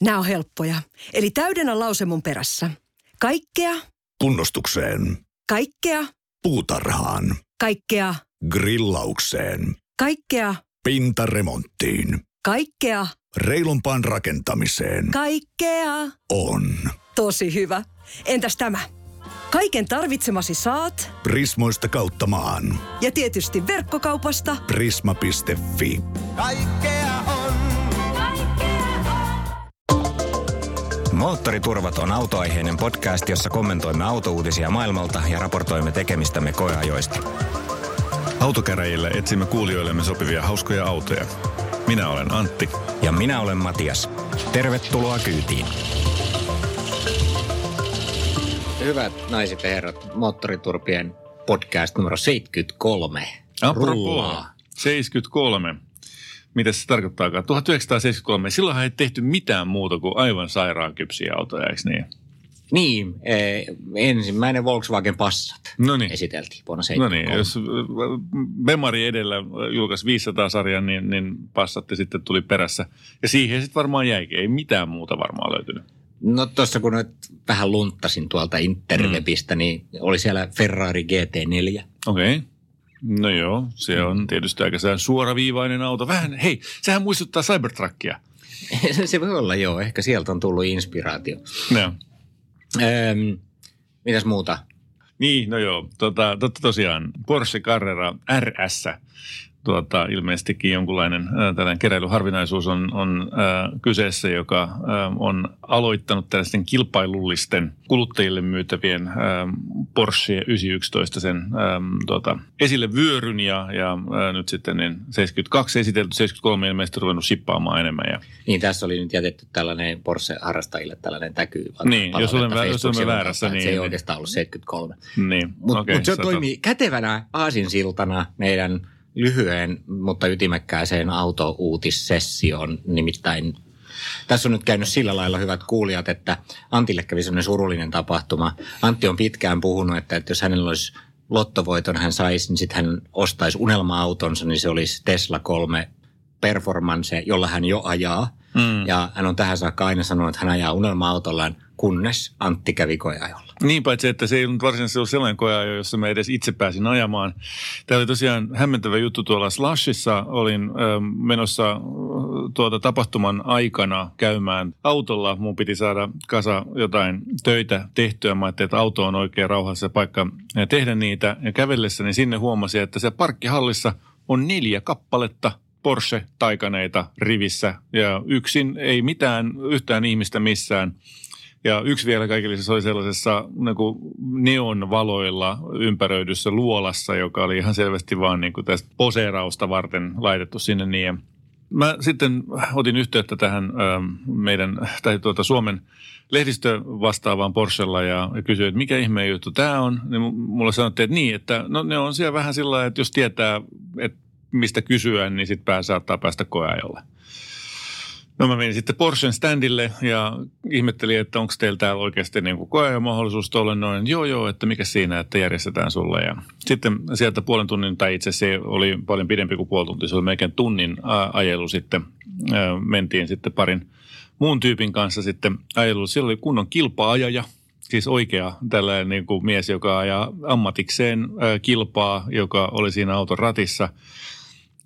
Nämä on helppoja. Eli täydennä lause mun perässä. Kaikkea, Kunnostukseen. kaikkea, Puutarhaan. kaikkea, Grillaukseen. kaikkea, Pintaremonttiin. kaikkea, Reilumpaan rakentamiseen. kaikkea. On. Tosi hyvä. Entäs tämä? Kaiken tarvitsemasi saat Prismoista kautta maan. ja tietysti verkkokaupasta Prisma.fi. Kaikkea Moottoriturvat on autoaiheinen podcast, jossa kommentoimme autouutisia maailmalta ja raportoimme tekemistämme koeajoista. Autokäräjillä etsimme kuulijoillemme sopivia hauskoja autoja. Minä olen Antti. Ja minä olen Matias. Tervetuloa kyytiin. Hyvät naiset ja herrat, Moottoriturpien podcast numero 73. Apropos, Rullaa. 73. Mitä se tarkoittaakaan? 1973. Silloinhan ei tehty mitään muuta kuin aivan sairaan kypsiä autoja, eikö niin? Niin, eh, ensimmäinen Volkswagen Passat No niin. esiteltiin vuonna No 73. niin, jos Bemari edellä julkaisi 500-sarjan, niin, niin passatti sitten tuli perässä. Ja siihen sitten varmaan jäikin. Ei mitään muuta varmaan löytynyt. No tuossa kun nyt vähän lunttasin tuolta interwebistä, mm. niin oli siellä Ferrari GT4. Okei. Okay. No joo, se on tietysti aika suoraviivainen auto. Vähän, hei, sehän muistuttaa Cybertruckia. Se voi olla joo, ehkä sieltä on tullut inspiraatio. No. Öm, mitäs muuta? Niin, no joo. Tota, totta tosiaan Porsche Carrera RS, tuota, ilmeisestikin jonkunlainen tällainen keräilyharvinaisuus on, on äh, kyseessä, joka äh, on aloittanut tällaisten kilpailullisten kuluttajille myytävien äh, Porsche 911 sen äh, tuota, esille vyöryn ja, ja äh, nyt sitten niin 72 esitelty, 73 ilmeisesti ruvennut shippaamaan enemmän. Ja, Niin tässä oli nyt jätetty tällainen Porsche-harrastajille tällainen täky. Niin, jos olen vä- jos olen väärässä, Se ei niin- oikeastaan ollut 73. niin, Mutta okei, mut se sata- toimii kätevänä aasinsiltana meidän lyhyen, mutta ytimekkääseen autouutissessioon. Nimittäin tässä on nyt käynyt sillä lailla hyvät kuulijat, että Antille kävi sellainen surullinen tapahtuma. Antti on pitkään puhunut, että, että jos hänellä olisi lottovoiton hän saisi, niin sitten hän ostaisi unelma-autonsa, niin se olisi Tesla 3 Performance, jolla hän jo ajaa. Mm. Ja hän on tähän saakka aina sanonut, että hän ajaa unelma-autollaan, kunnes Antti kävi koeajolla. Niin paitsi, että se ei ollut varsinaisesti ollut sellainen koja, jossa mä edes itse pääsin ajamaan. Tämä oli tosiaan hämmentävä juttu tuolla Slashissa. Olin ö, menossa ö, tuota tapahtuman aikana käymään autolla. Mun piti saada kasa jotain töitä tehtyä. Mä ajattelin, että auto on oikein rauhassa paikka tehdä niitä. Ja kävellessäni sinne huomasin, että se parkkihallissa on neljä kappaletta Porsche Taikaneita rivissä. Ja yksin ei mitään, yhtään ihmistä missään. Ja yksi vielä kaikille se oli sellaisessa niin kuin neonvaloilla ympäröidyssä luolassa, joka oli ihan selvästi vaan niin kuin tästä poseerausta varten laitettu sinne. Niin mä sitten otin yhteyttä tähän ö, meidän, tai tuota Suomen lehdistö vastaavaan Porschella ja kysyin, että mikä ihmeen juttu tämä on. Niin mulle sanottiin, että niin, että no ne on siellä vähän sillä että jos tietää, että mistä kysyä, niin sitten pää saattaa päästä koeajolle. No mä menin sitten Porschen standille ja ihmettelin, että onko teillä täällä oikeasti niin kuin mahdollisuus tuolle noin. Joo, joo, että mikä siinä, että järjestetään sulle. Ja sitten sieltä puolen tunnin, tai itse se oli paljon pidempi kuin puoli tuntia, se oli melkein tunnin ajelu sitten. Mentiin sitten parin muun tyypin kanssa sitten ajelu. Siellä oli kunnon kilpaajaja, siis oikea tällainen niin kuin mies, joka ajaa ammatikseen kilpaa, joka oli siinä auton ratissa.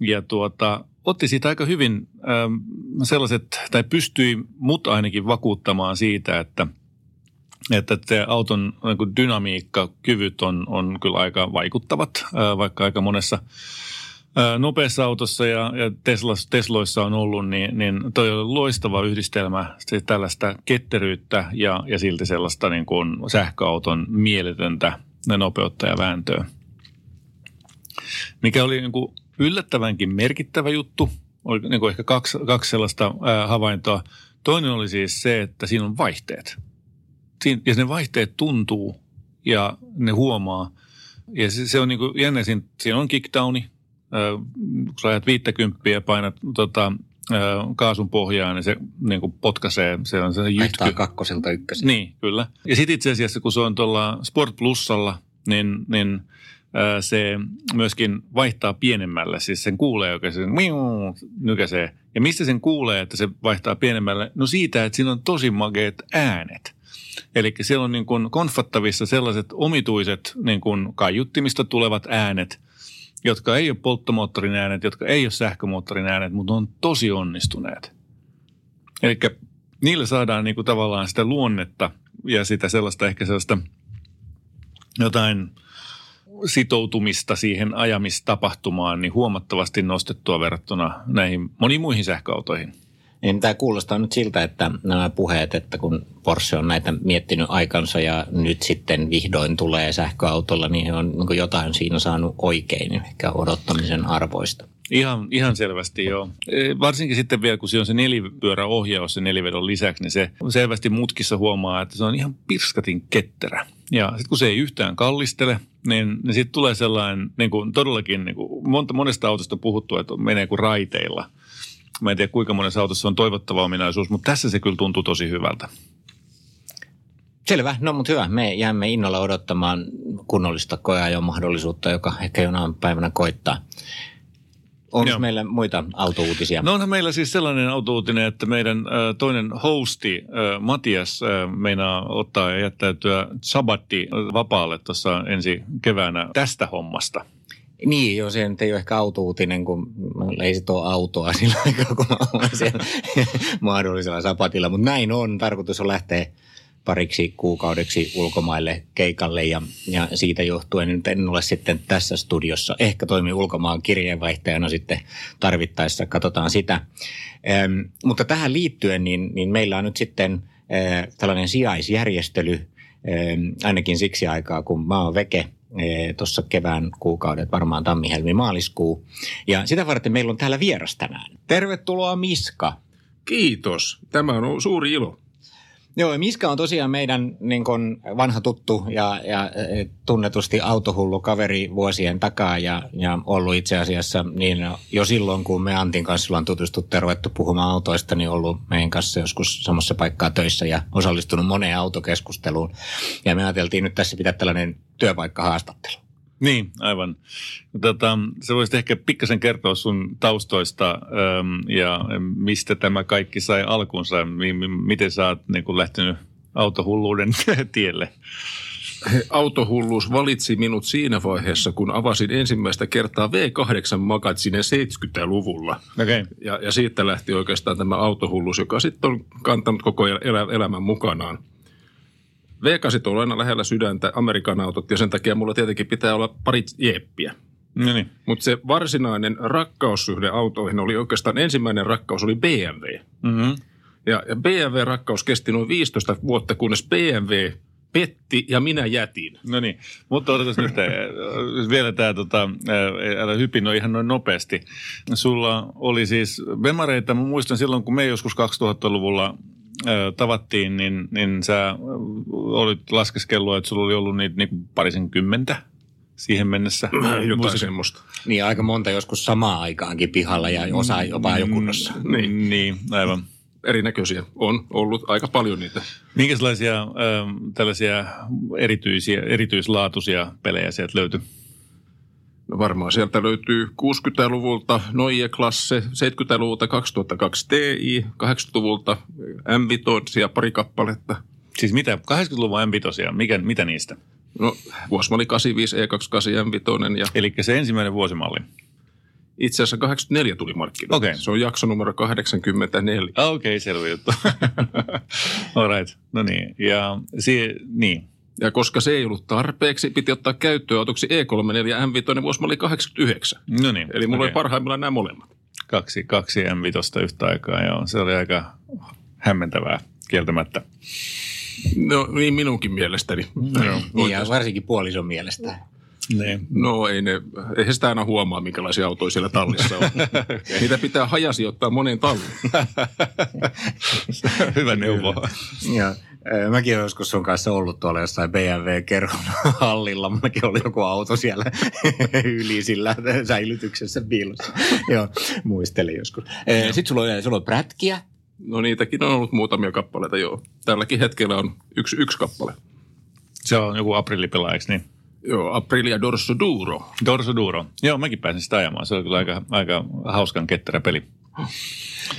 Ja tuota, otti siitä aika hyvin ähm, sellaiset, tai pystyi mut ainakin vakuuttamaan siitä, että että se auton niin kuin dynamiikka, kyvyt on, on kyllä aika vaikuttavat, äh, vaikka aika monessa äh, nopeassa autossa ja, ja Teslas, Tesloissa on ollut, niin, niin toi on loistava yhdistelmä siis tällaista ketteryyttä ja, ja silti sellaista niin kuin sähköauton mieletöntä nopeutta ja vääntöä. Mikä oli niin kuin yllättävänkin merkittävä juttu, oli niin kuin ehkä kaksi, kaksi sellaista ää, havaintoa. Toinen oli siis se, että siinä on vaihteet. Siin, ja ne vaihteet tuntuu ja ne huomaa. Ja se, se on niin kuin jännä, siinä, siinä on kickdowni. Ää, kun sä ajat 50 ja painat tota, ää, kaasun pohjaan, niin se niin kuin potkaisee. Se on se Vaihtaa jytky. kakkoselta ykkösen. Niin, kyllä. Ja sitten itse asiassa, kun se on tuolla Sport Plusalla, niin, niin se myöskin vaihtaa pienemmälle. Siis sen kuulee oikein, se miu, nykäsee. Ja mistä sen kuulee, että se vaihtaa pienemmälle? No siitä, että siinä on tosi makeat äänet. Eli siellä on niin kuin konfattavissa sellaiset omituiset niin kuin kaiuttimista tulevat äänet, jotka ei ole polttomoottorin äänet, jotka ei ole sähkömoottorin äänet, mutta on tosi onnistuneet. Eli niillä saadaan niin kuin tavallaan sitä luonnetta ja sitä sellaista ehkä sellaista jotain sitoutumista siihen ajamistapahtumaan niin huomattavasti nostettua verrattuna näihin moniin muihin sähköautoihin. Niin tämä kuulostaa nyt siltä, että nämä puheet, että kun Porsche on näitä miettinyt aikansa ja nyt sitten vihdoin tulee sähköautolla, niin on niin jotain siinä saanut oikein, ehkä odottamisen arvoista. Ihan, ihan selvästi joo. E, Varsinkin sitten vielä, kun siinä on se nelipyöräohjaus sen nelivedon lisäksi, niin se selvästi mutkissa huomaa, että se on ihan pirskatin ketterä. Ja sitten kun se ei yhtään kallistele, niin, niin sitten tulee sellainen niin kuin todellakin, niin kuin monta, monesta autosta puhuttu, että menee kuin raiteilla. Mä en tiedä kuinka monessa autossa on toivottava ominaisuus, mutta tässä se kyllä tuntuu tosi hyvältä. Selvä, no mutta hyvä. Me jäämme innolla odottamaan kunnollista koeajon mahdollisuutta, joka ehkä jonain päivänä koittaa. Onko Joo. meillä muita autouutisia? No onhan meillä siis sellainen autouutinen, että meidän äh, toinen hosti äh, Matias äh, meinaa ottaa ja jättäytyä sabatti vapaalle tuossa ensi keväänä tästä hommasta. Niin, joo, se nyt ei ole ehkä autouutinen, kun mulla ei sit ole autoa sillä aikaa, kun mä olen siellä mahdollisella sapatilla. Mutta näin on. Tarkoitus on lähteä pariksi kuukaudeksi ulkomaille keikalle ja, ja siitä johtuen nyt en ole sitten tässä studiossa. Ehkä toimi ulkomaan kirjeenvaihtajana sitten tarvittaessa, katsotaan sitä. Ähm, mutta tähän liittyen niin, niin meillä on nyt sitten äh, tällainen sijaisjärjestely, ainakin siksi aikaa, kun mä oon veke tuossa kevään kuukaudet, varmaan tammi, helmi, maaliskuu. Ja sitä varten meillä on täällä vieras tänään. Tervetuloa Miska. Kiitos. Tämä on suuri ilo. Joo, ja Miska on tosiaan meidän niin kun, vanha tuttu ja, ja eh, tunnetusti autohullu kaveri vuosien takaa ja, ja ollut itse asiassa niin jo silloin, kun me Antin kanssa ollaan tutustuttu ja ruvettu puhumaan autoista, niin ollut meidän kanssa joskus samassa paikkaa töissä ja osallistunut moneen autokeskusteluun. Ja me ajateltiin nyt tässä pitää tällainen työpaikkahaastattelu. Niin, aivan. Tota, sä voisit ehkä pikkasen kertoa sun taustoista äm, ja mistä tämä kaikki sai alkunsa. Mi- miten sä oot niin kun lähtenyt autohulluuden tielle? Autohulluus valitsi minut siinä vaiheessa, kun avasin ensimmäistä kertaa V8-magatsinen 70-luvulla. Okei. Okay. Ja, ja siitä lähti oikeastaan tämä autohulluus, joka sitten on kantanut koko el- elä, elämän mukanaan. V8 on aina lähellä sydäntä, Amerikan autot, ja sen takia mulla tietenkin pitää olla pari jeppiä. No niin. Mutta se varsinainen rakkaussuhde autoihin oli oikeastaan ensimmäinen rakkaus oli BMW. Mm-hmm. Ja, ja BMW-rakkaus kesti noin 15 vuotta, kunnes BMW petti ja minä jätin. No niin, mutta odotas nyt äh, vielä tämä, tota, äh, älä hypin ihan noin nopeasti. Sulla oli siis Bemareita, mä muistan silloin, kun me joskus 2000-luvulla äh, tavattiin, niin, niin sä olit laskeskellut, että sulla oli ollut niitä niin parisen kymmentä siihen mennessä. Jotain Muistat- semmoista. Niin aika monta joskus samaan aikaankin pihalla ja osa jopa ajokunnossa. Niin. niin, aivan. Erinäköisiä on ollut aika paljon niitä. Minkälaisia äh, tällaisia erityisiä, erityislaatuisia pelejä sieltä löytyi? No varmaan sieltä löytyy 60-luvulta Neue Klasse, 70-luvulta 2002 Ti, 80-luvulta M5 ja pari kappaletta. Siis mitä, 80-luvun M5, mikä, mitä niistä? No, vuosi oli 85 E28 M5 ja Eli se ensimmäinen vuosimalli. itse asiassa 84 tuli markkinoille. Okei. Se on jakso numero 84. Ah, Okei, okay, selvä juttu. All right. No niin. Ja si- niin. Ja koska se ei ollut tarpeeksi, piti ottaa käyttöön autoksi E34 M5 vuosimalli 89. No niin. Eli mulla Okei. oli parhaimmillaan nämä molemmat. Kaksi, kaksi M5 yhtä aikaa, joo. Se oli aika hämmentävää, kieltämättä. No niin minunkin mielestäni. Joo. Niin, ja varsinkin puolison mielestä. Niin. No ei ne, ei sitä aina huomaa, minkälaisia autoja siellä tallissa on. Niitä pitää hajasijoittaa moneen talliin. Hyvä neuvo. Ja, mäkin olen joskus sun kanssa ollut tuolla jossain BMW-kerhon hallilla. Mullakin oli joku auto siellä yli sillä säilytyksessä piilossa. Joo, muistelin joskus. Sitten sulla on, sulla on prätkiä. No niitäkin on ollut muutamia kappaleita, joo. Tälläkin hetkellä on yksi, yksi kappale. Se on joku aprillipela, eikö niin? Joo, Aprilia Dorso Duro. Dorso Duro. Joo, mäkin pääsin sitä ajamaan. Se oli kyllä aika, aika hauskan ketterä peli.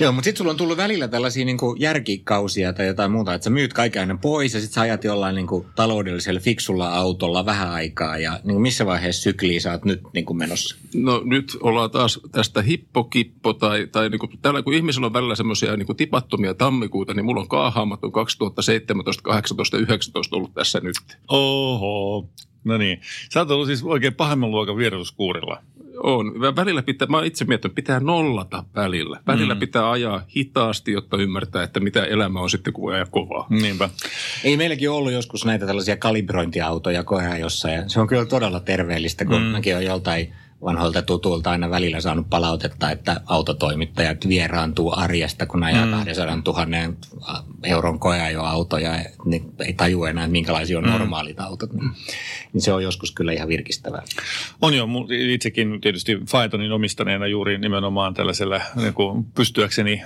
Joo, mutta sitten sulla on tullut välillä tällaisia niin järkikausia tai jotain muuta, että sä myyt kaiken aina pois ja sitten sä ajat jollain niin kuin taloudellisella fiksulla autolla vähän aikaa ja niin kuin missä vaiheessa sykliä sä oot nyt niin kuin menossa? No nyt ollaan taas tästä hippokippo tai, tai niin kuin, täällä kun ihmisellä on välillä semmoisia niin tipattomia tammikuuta, niin mulla on kaahaamat on 2017, 18 19 ollut tässä nyt. Oho. No niin. Sä oot ollut siis oikein pahemman luokan vieruskuurilla. On. Välillä pitää, mä itse miettinyt, pitää nollata välillä. Välillä mm. pitää ajaa hitaasti, jotta ymmärtää, että mitä elämä on sitten, kun voi ajaa kovaa. Niinpä. Ei meilläkin ollut joskus näitä tällaisia kalibrointiautoja koeajossa ja se on kyllä todella terveellistä, kun mm. mäkin on joltain vanhoilta tutuilta aina välillä saanut palautetta, että autotoimittajat vieraantuu arjesta, kun ajaa mm. 200 000 euron koeajoautoja, niin ei taju enää, minkälaisia on mm. normaalit autot. Niin, niin se on joskus kyllä ihan virkistävää. On jo, itsekin tietysti Faetonin omistaneena juuri nimenomaan tällaisella niin kuin pystyäkseni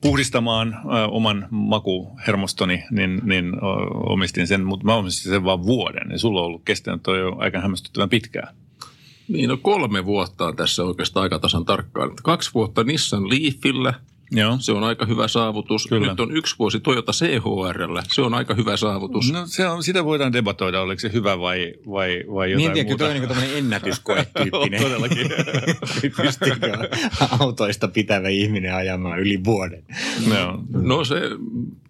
puhdistamaan ö, oman makuhermostoni, niin, niin o, omistin sen, mutta mä omistin sen vain vuoden. Ja sulla on ollut kestänyt toi jo aika hämmästyttävän pitkään. Niin, no kolme vuotta on tässä oikeastaan aika tasan tarkkaan. Kaksi vuotta Nissan Leafillä, Joo. se on aika hyvä saavutus. Kyllä. Nyt on yksi vuosi Toyota CHRllä, se on aika hyvä saavutus. No se on, sitä voidaan debatoida, oliko se hyvä vai, vai, vai jotain Niin, tiedätkö, muuta. toi on niin ennätyskoetyyppinen. Todellakin. Pystyykö autoista pitävä ihminen ajamaan yli vuoden? Joo. No se,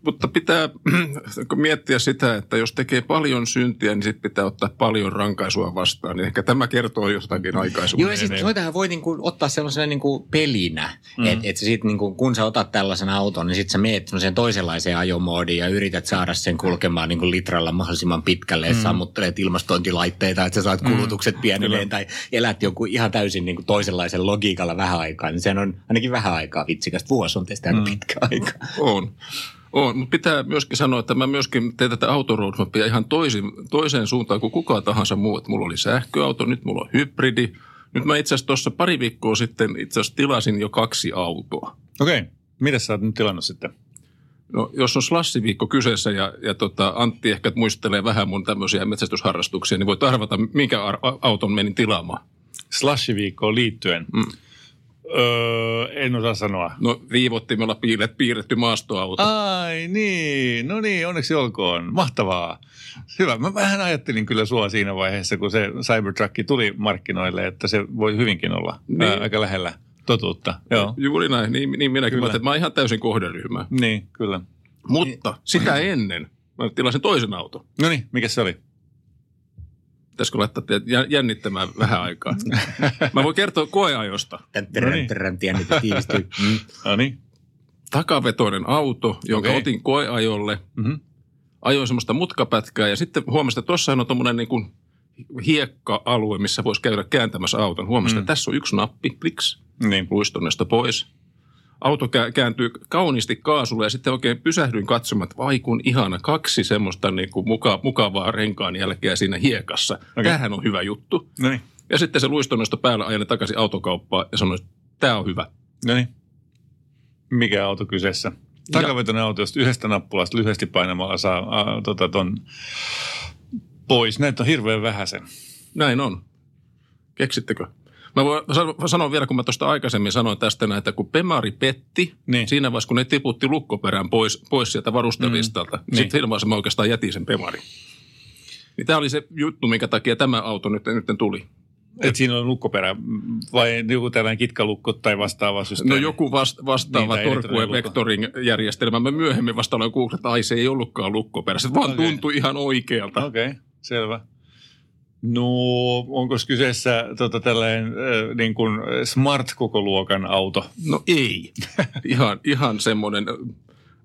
mutta pitää miettiä sitä, että jos tekee paljon syntiä, niin sitten pitää ottaa paljon rankaisua vastaan. Niin ehkä tämä kertoo jostakin aikaisemmin. Joo, ja siis noitahan voi niinku ottaa sellaisena niinku pelinä, mm. että et sit niinku, kun sä otat tällaisen auton, niin sit sä meet semmoiseen toisenlaiseen ajomoodiin ja yrität saada sen kulkemaan niinku litralla mahdollisimman pitkälle, mm. sammuttelet ilmastointilaitteita, että sä saat kulutukset pienelleen tai elät joku ihan täysin niinku toisenlaisen logiikalla vähän aikaa, niin sehän on ainakin vähän aikaa vitsikästä. Vuosi on tietysti aika pitkä aika. On. On, mutta pitää myöskin sanoa, että mä myöskin teen tätä autoroadmapia ihan toisin, toiseen suuntaan kuin kukaan tahansa muu. Että mulla oli sähköauto, nyt mulla on hybridi. Nyt mä itse asiassa tuossa pari viikkoa sitten itse asiassa tilasin jo kaksi autoa. Okei. Okay. Mitä sä oot nyt tilannut sitten? No, jos on slassiviikko kyseessä ja, ja tota, Antti ehkä muistelee vähän mun tämmöisiä metsästysharrastuksia, niin voit arvata, minkä ar- auton menin tilaamaan. Slash-viikkoon liittyen. Mm. Öö, en osaa sanoa. No viivottimella piirret, piirretty maastoauto. Ai niin, no niin, onneksi olkoon. Mahtavaa. Hyvä. Mä vähän ajattelin kyllä sua siinä vaiheessa, kun se Cybertruck tuli markkinoille, että se voi hyvinkin olla Niin. ää, aika lähellä totuutta. Joo. Juuri näin, niin, niin minäkin. Kyllä. Mä, että mä oon ihan täysin kohderyhmä. Niin, kyllä. Mutta sitä ennen mä tilasin toisen auton. No niin, mikä se oli? Pitäisikö laittaa jännittämään vähän aikaa? Mä voin kertoa koeajosta. Tänttärän, niin. tärän, tiennyt, tiivistyy. Mm. No niin. Takavetoinen auto, jonka Okei. otin koeajolle. Mhm. Ajoin semmoista mutkapätkää ja sitten huomasin, että tuossa on tuommoinen niin kuin hiekka-alue, missä voisi käydä kääntämässä auton. Huomasin, Mm. että tässä on yksi nappi, kliks, Niin. luistonnesta pois. Auto kä- kääntyy kauniisti kaasulle ja sitten oikein pysähdyin katsomaan, että vai kun ihana, kaksi semmoista niin kuin muka- mukavaa renkaan jälkeä siinä hiekassa. Okay. Tämähän on hyvä juttu. No niin. Ja sitten se luistonnosta päällä ajan takaisin autokauppaan ja sanoi, että tämä on hyvä. No niin. Mikä auto kyseessä? Takavetoinen auto, josta yhdestä nappulasta lyhyesti painamalla saa ää, tota, ton pois. Näitä on hirveän vähäisen. Näin on. Keksittekö? Mä voin sano- sanoa vielä, kun mä tuosta aikaisemmin sanoin tästä näin, että kun Pemari petti, Niin. siinä vaiheessa kun ne tiputti lukkoperään pois, pois sieltä varustelistalta, mm. Niin. sitten siinä mä oikeastaan jätin sen Pemarin. Niin tämä oli se juttu, minkä takia tämä auto nyt, nyt tuli. Et siinä on lukkoperä vai joku tällainen kitkalukko tai vastaava systeemi? No joku vast, vastaava Niin, tai Torque elektroninen Vectoring-järjestelmä. Mä myöhemmin vasta aloin googlata, että ai se ei ollutkaan lukkoperä. Se vaan Okei. tuntui ihan oikealta. Okei, okay, selvä. No, onko kyseessä tota, tällainen äh, niin kuin smart-kokoluokan auto? No ei. ihan, ihan semmoinen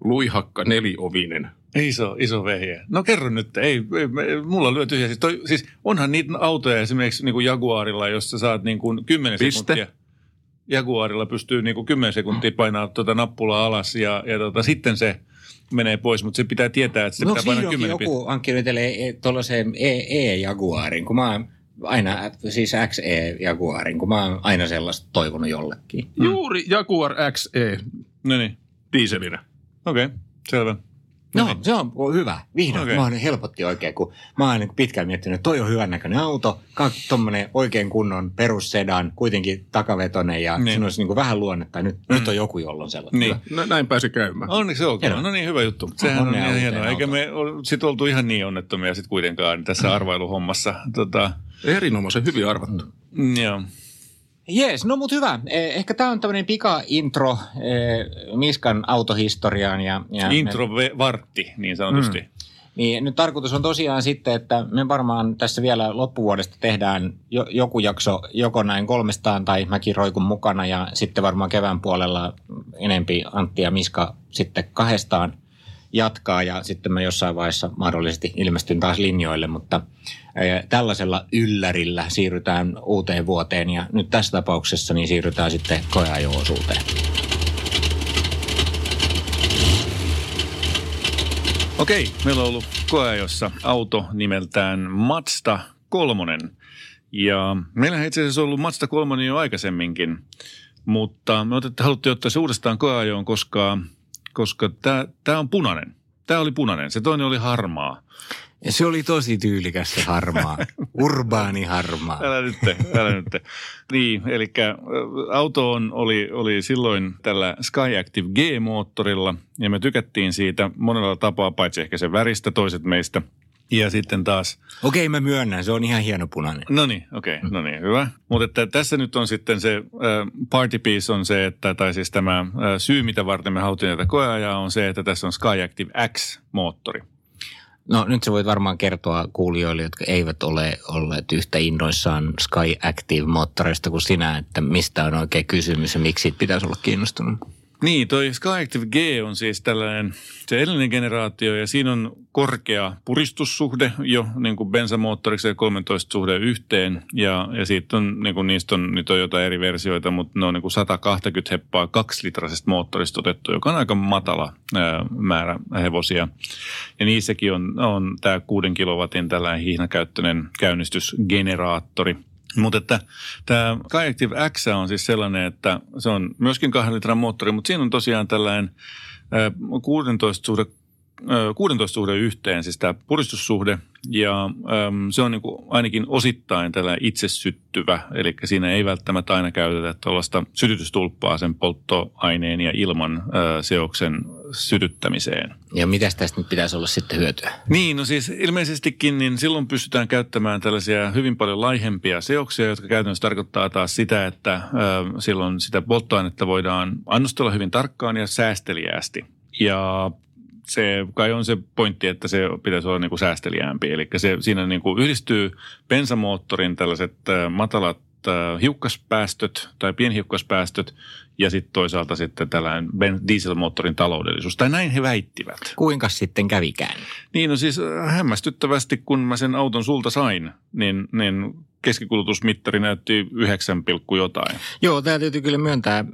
luihakka neliovinen. Iso, iso vehje. No kerro nyt, ei, ei mulla lyö tyhjä. Siis, toi, siis onhan niitä autoja esimerkiksi niin kuin Jaguarilla, jossa saat niin kuin 10 Piste. sekuntia. Jaguarilla pystyy niin kuin 10 sekuntia painaa tuota nappulaa alas ja, ja tota, sitten se menee pois, mutta se pitää tietää, että se No pitää painaa vihdoinkin 10 pistettä. joku hankkiutelee tuollaiseen E-Jaguarin, kun mä oon aina, siis XE-Jaguarin, kun mä oon aina sellaista toivonut jollekin. Juuri Jaguar XE No niin, dieselinä. okei, okay, selvä. No, se on hyvä. Vihdoin. Okay. Mä helpotti oikein, kun mä oon niin pitkään miettinyt, että toi on hyvän näköinen auto. Tuommoinen oikein kunnon perussedan, kuitenkin takavetonen ja Niin. niin. siinä olisi niin kuin vähän luonnetta. Nyt, mm. nyt on joku, jolla on sellainen. Niin. Nä- Näin pääsi käymään. Onneksi olkoon. Hienoa. No niin, hyvä juttu. Sehän on ihan uuteen hienoa. Eikä autoon. me sitten oltu ihan niin onnettomia sitten kuitenkaan tässä arvailuhommassa. Tota, Erinomaisen hyvin arvattu. mm, joo. Jees, no mut hyvä. Eh, Ehkä tämä on tämmöinen pika-intro eh, Miskan autohistoriaan. Ja, ja Intro ve- vartti, niin sanotusti. Mm. Niin nyt tarkoitus on tosiaan sitten, että me varmaan tässä vielä loppuvuodesta tehdään jo, joku jakso joko näin kolmestaan tai mäkin roikun mukana ja sitten varmaan kevään puolella enempi Antti ja Miska sitten kahdestaan jatkaa ja sitten mä jossain vaiheessa mahdollisesti ilmestyn taas linjoille, mutta tällaisella yllärillä siirrytään uuteen vuoteen ja nyt tässä tapauksessa niin siirrytään sitten koeajo-osuuteen. Okei, meillä on ollut koeajossa auto nimeltään Mazda kolmonen. Ja meillä itse asiassa ollut Mazda kolmonen jo aikaisemminkin, mutta me otettiin, haluttiin ottaa se uudestaan koeajoon, koska, koska tämä on punainen. Tämä oli punainen, se toinen oli harmaa. Ja se oli tosi tyylikäs se harmaa, urbaani harmaa. Älä nyt, älä nyt. Niin, eli auto on, oli, oli silloin tällä Skyactiv G-moottorilla ja me tykättiin siitä monella tapaa, paitsi ehkä sen väristä toiset meistä. Ja sitten taas, Okei, mä myönnän, se on ihan hieno punainen. no niin, okei, okay, no niin, hyvä. Mutta että tässä nyt on sitten se äh, party piece on se, että, tai siis tämä äh, syy, mitä varten me haluttiin tätä koeajaa, on se, että tässä on Skyactiv X-moottori. No nyt sä voit varmaan kertoa kuulijoille, jotka eivät ole olleet yhtä innoissaan Sky Active-moottoreista kuin sinä, että mistä on oikein kysymys ja miksi siitä pitäisi olla kiinnostunut. Niin, toi Skyactiv G on siis tällainen, se edellinen generaatio ja siinä on korkea puristussuhde jo niin kuin bensamoottoriksi ja 13 suhde yhteen. Ja, ja siitä on, niin kuin niistä on, nyt on jotain eri versioita, mutta ne on niin kuin 120 heppaa kaksilitrasesta moottorista otettu, joka on aika matala ää, määrä hevosia. Ja niissäkin on, on tämä 6 kilowatin tällainen hihnakäyttöinen käynnistysgeneraattori – mutta että tämä Kajaktiv X on siis sellainen, että se on myöskin kahden litran moottori, mutta siinä on tosiaan tällainen äh, 16 suhde, äh, 16 suhde yhteen, siis tämä puristussuhde. Ja ähm, se on niin ainakin osittain tällä itse syttyvä, eli siinä ei välttämättä aina käytetä tuollaista sytytystulppaa sen polttoaineen ja ilman seoksen sytyttämiseen. Ja mitä tästä nyt pitäisi olla sitten hyötyä? Niin, no siis ilmeisestikin niin silloin pystytään käyttämään tällaisia hyvin paljon laihempia seoksia, jotka käytännössä tarkoittaa taas sitä, että ö, silloin sitä polttoainetta voidaan annostella hyvin tarkkaan ja säästeliäästi. Ja se kai on se pointti, että se pitäisi olla niin kuin säästeliäämpi. Eli se, siinä niin kuin yhdistyy bensamoottorin tällaiset matalat hiukkaspäästöt tai pienhiukkaspäästöt ja sitten toisaalta sitten tällainen dieselmoottorin taloudellisuus. Tai näin he väittivät. Kuinka sitten kävikään? Niin, no siis hämmästyttävästi, kun mä sen auton sulta sain, niin, niin keskikulutusmittari näytti 9, pilkku jotain. Joo, tämä täytyy kyllä myöntää,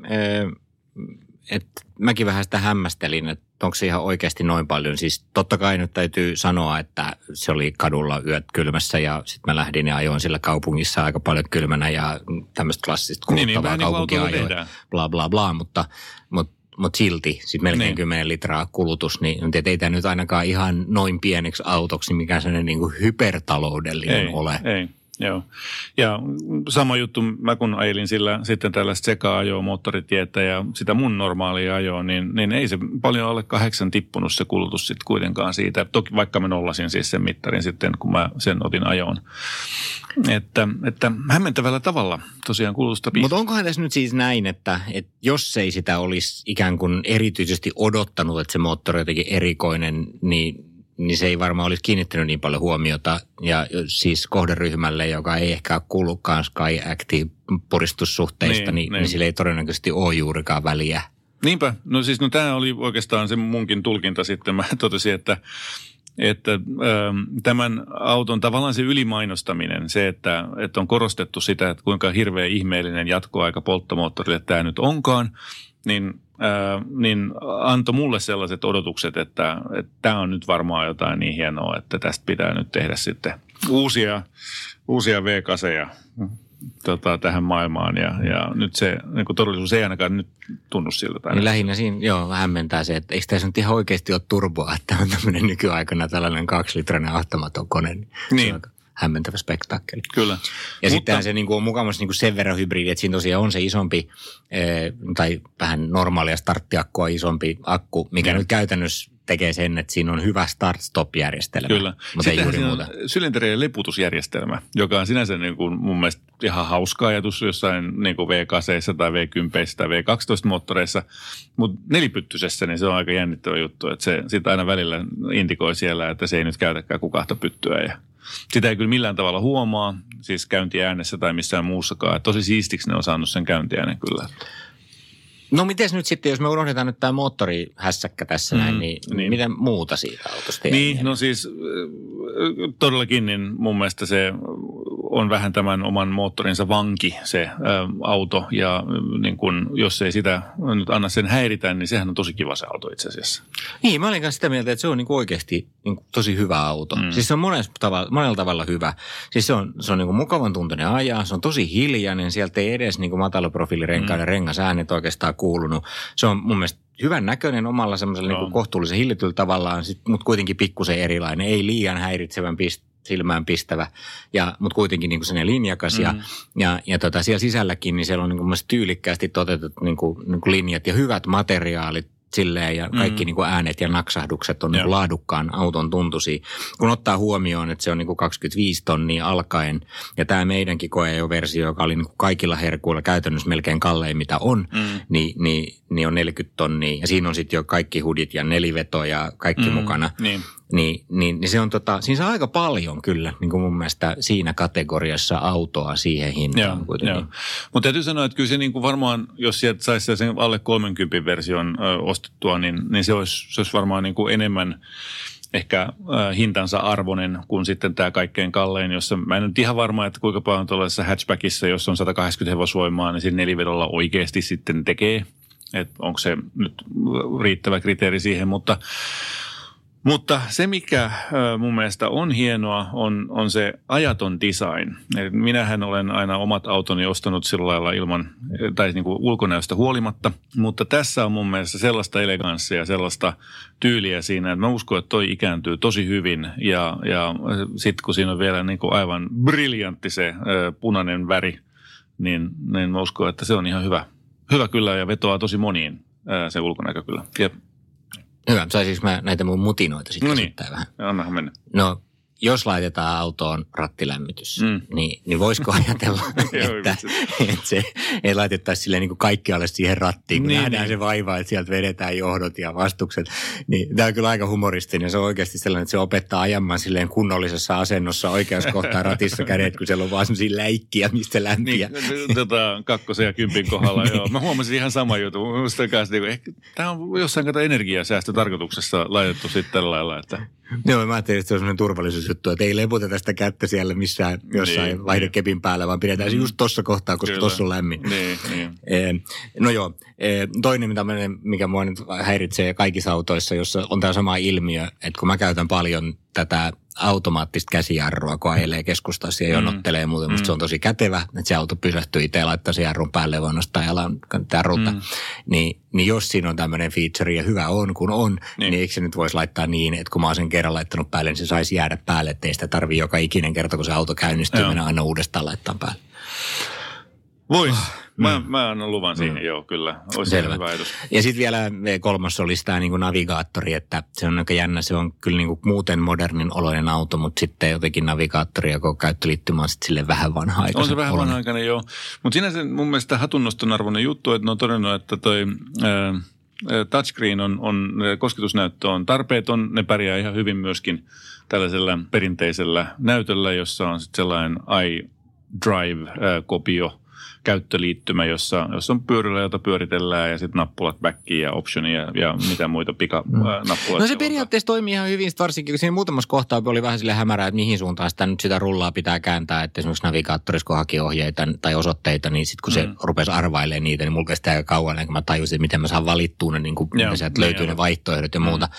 että mäkin vähän sitä hämmästelin, että onko se ihan oikeasti noin paljon. Siis totta kai nyt täytyy sanoa, että se oli kadulla yöt kylmässä ja sitten mä lähdin ja ajoin sillä kaupungissa aika paljon kylmänä ja tämmöistä klassista Niin, niin, kuluttavaa niin autolla kaupunkiajoa, tehdään. bla bla bla, mutta, mutta mutta silti, sit melkein Niin. niin. 10 litraa kulutus, niin et ei tämä nyt ainakaan ihan noin pieneksi autoksi, mikä sellainen niin kuin hypertaloudellinen Ei, ole. ei. Joo. Ja sama juttu, mä kun ajelin sillä sitten tällaista seka-ajoa, moottoritietä ja sitä mun normaalia ajoa, niin, niin ei se paljon alle kahdeksan tippunut se kulutus sitten kuitenkaan siitä. Toki vaikka mä nollasin siis sen mittarin sitten, kun mä sen otin ajoon. Että, että hämmentävällä tavalla tosiaan kulutusta. Mutta onkohan tässä nyt siis näin, että, että jos ei sitä olisi ikään kuin erityisesti odottanut, että se moottori on jotenkin erikoinen, niin, niin se ei varmaan olisi kiinnittänyt niin paljon huomiota. Ja siis kohderyhmälle, joka ei ehkä kuulukaan Sky Active puristussuhteista, Niin, niin, niin, niin. niin sillä ei todennäköisesti ole juurikaan väliä. Niinpä. No siis no tämä oli oikeastaan se munkin tulkinta sitten. Mä totesin, että, että ähm, tämän auton tavallaan se ylimainostaminen, se, että, että on korostettu sitä, että kuinka hirveä ihmeellinen jatkoaika polttomoottorille tämä nyt onkaan, niin, äh, niin antoi mulle sellaiset odotukset, että, tämä on nyt varmaan jotain niin hienoa, että tästä pitää nyt tehdä sitten uusia, uusia V-kaseja tota, tähän maailmaan ja, ja nyt se niin kuin todellisuus ei ainakaan nyt tunnu siltä. Tai Niin lähinnä siinä, joo, hämmentää se, että eikö tässä nyt ihan oikeasti ole turboa, että on tämmöinen nykyaikana tällainen kaksilitrainen ahtamaton kone. Niin. Se Niin. on aika hämmentävä spektakkeli. Kyllä. Ja Mutta- sittenhän se niin kuin on mukavasti niin kuin sen verran hybridi, että siinä tosiaan on se isompi eh, tai vähän normaalia starttiakkua isompi akku, mikä Joo. nyt käytännössä tekee sen, että siinä on hyvä start-stop-järjestelmä. Kyllä. Mutta ei juuri muuta. sylinterien leputusjärjestelmä, joka on sinänsä niin kuin mun mielestä ihan hauska ajatus jossain niin kuin V8 tai V10 tai V12-moottoreissa, mutta nelipyttysessä niin se on aika jännittävä juttu, että se sitä aina välillä indikoi siellä, että se ei nyt käytäkään kuin kahta pyttyä ja sitä ei kyllä millään tavalla huomaa, siis käyntiäänessä tai missään muussakaan. Et tosi siistiksi ne on saanut sen käyntiäänen kyllä. No miten nyt sitten, jos me unohdetaan nyt tämä moottorihässäkkä tässä Mm, näin, niin, niin. miten muuta siitä autosta Niin, no siis äh, todellakin niin mun mielestä se on vähän tämän oman moottorinsa vanki se ä, auto ja niin kun, jos ei sitä nyt anna sen häiritä, niin sehän on tosi kiva se auto itse asiassa. Niin, mä olin kanssa sitä mieltä, että se on niin oikeasti niin tosi hyvä auto. Mm. Siis se on monella tavalla, monella tavalla hyvä. Siis se on, se on niin mukavan tuntunen ajaa, se on tosi hiljainen, sieltä ei edes niin matalaprofiilirenkaiden mm. rengasäänet oikeastaan kuulunut. Se on mun mielestä hyvän näköinen omalla semmoisella Joo. niin kohtuullisen hillityllä tavallaan, mutta kuitenkin pikkusen erilainen. Ei liian häiritsevän pist, silmään pistävä, ja, mutta kuitenkin niin kuin linjakas. Mm. Ja, ja, ja tota, siellä sisälläkin niin siellä on niin kuin tyylikkäästi toteutetut niin kuin, niin kuin linjat ja hyvät materiaalit silleen ja kaikki mm. niin kuin äänet ja naksahdukset on niin kuin laadukkaan auton tuntuisia. Kun ottaa huomioon, että se on niin kuin 25 tonnia alkaen ja tämä meidänkin koeajo-versio, joka oli niin kuin kaikilla herkuilla käytännössä melkein kallein mitä on, Mm. niin, niin, niin on 40 tonnia. Ja siinä on sitten jo kaikki hudit ja neliveto ja kaikki mm. mukana. Niin. Niin, niin, niin se on tota, siinä saa aika paljon kyllä niin kuin mun mielestä siinä kategoriassa autoa siihen hintaan Joo, kuitenkin. joo. Mutta täytyy sanoa, että kyllä se niin kuin varmaan, jos sieltä saisi sen alle 30 version ö, ostettua, niin, niin se, olisi, se olisi varmaan niin kuin enemmän ehkä hintansa arvoinen kuin sitten tämä kaikkein kallein, jossa mä en nyt ihan varma, että kuinka paljon tuollaisessa hatchbackissa, jos on 180 hevosvoimaa, niin siinä nelivedolla oikeasti sitten tekee. Että onko se nyt riittävä kriteeri siihen, mutta mutta se, mikä mun mielestä on hienoa, on, on se ajaton design. Eli minähän olen aina omat autoni ostanut sillä lailla ilman, tai niin kuin ulkonäöstä huolimatta, mutta tässä on mun mielestä sellaista eleganssia sellaista tyyliä siinä, että mä uskon, että toi ikääntyy tosi hyvin ja, ja sitten kun siinä on vielä niin kuin aivan briljantti se punainen väri, niin, niin mä uskon, että se on ihan hyvä. Hyvä kyllä ja vetoaa tosi moniin se ulkonäkö kyllä. Jep. Hyvä, saisinko mä näitä mun mutinoita sitten No niin. vähän? Annahan mennä. No, jos laitetaan autoon rattilämmitys, Mm. niin, niin voisiko ajatella, että, että se ei laitettaisi silleen niin kuin kaikkialle siihen rattiin, kun Niin, nähdään niin. se vaiva, että sieltä vedetään johdot ja vastukset. Niin, tämä on kyllä aika humoristinen. Se on oikeasti sellainen, että se opettaa ajamaan silleen kunnollisessa asennossa oikeassa kohtaa ratissa kädet, kun siellä on vaan sellaisia läikkiä, mistä lämpiä. Niin, tota, kakkosen ja kympin kohdalla, joo. Mä huomasin ihan sama juttu. Kanssa, niin ehkä tämä on jossain kato energiasäästötarkoituksessa laitettu sitten tällä lailla, että Joo, mä ajattelin, että se on sellainen turvallisuusjuttu, että ei leputeta sitä kättä siellä missään jossain Niin, niin, vaihdekepin päällä, vaan pidetään se just tuossa kohtaa, koska tuossa on lämmin. niin, niin. Eh, No joo, eh, toinen tämmöinen, mikä mua nyt häiritsee kaikissa autoissa, jossa on tämä sama ilmiö, että kun mä käytän paljon tätä automaattista käsijarrua, kun ajelee keskustassa ja jonottelee ja muuta, musta se on tosi kätevä, että se auto pysähtyy itse ja laittaa sen jarrun päälle voi nostaa jalan jarrulta. Mm. Niin, niin jos siinä on tämmöinen feature ja hyvä on kun on, Niin. niin, niin eikö se nyt voisi laittaa niin, että kun mä oon sen kerran laittanut päälle, niin se saisi jäädä päälle, ettei sitä tarvii joka ikinen kerta, kun se auto käynnistyy, Joo. mennä aina uudestaan laittaa päälle. Vois. Mä, mä annan luvan siihen, joo, kyllä. Olisi Selvä. hyvä ajatus. Ja sitten vielä eh, kolmas olisi tämä niinku navigaattori, että se on aika jännä. Se on kyllä niinku muuten modernin oloinen auto, mutta sitten jotenkin navigaattori ja koko käyttöliittymä on sitten sille vähän vanha. On se vähän vanha-aikainen, joo. Mutta sinänsä mun mielestä hatunnoston arvoinen juttu, että ne on todennut, että toi ää, ää, touchscreen on, on, kosketusnäyttö on tarpeeton. Ne pärjää ihan hyvin myöskin tällaisella perinteisellä näytöllä, jossa on sitten sellainen iDrive-kopio käyttöliittymä, jossa, jossa on pyörällä, jota pyöritellään ja sitten nappulat backiin ja optionia ja, ja mitä muita pikanappuloita. No se periaatteessa toimii ihan hyvin, varsinkin kun siinä muutamassa kohtaa oli vähän sille hämärää, että mihin suuntaan sitä nyt sitä rullaa pitää kääntää, että esimerkiksi navigaattorissa kun haki ohjeita tai osoitteita, niin sitten kun se Mm. rupesi arvailemaan niitä, niin mulla kesti aika kauan, kuin mä tajusin, miten mä saan valittua ne, niin kuin, Joo, sieltä niin löytyy joo. ne vaihtoehdot ja muuta.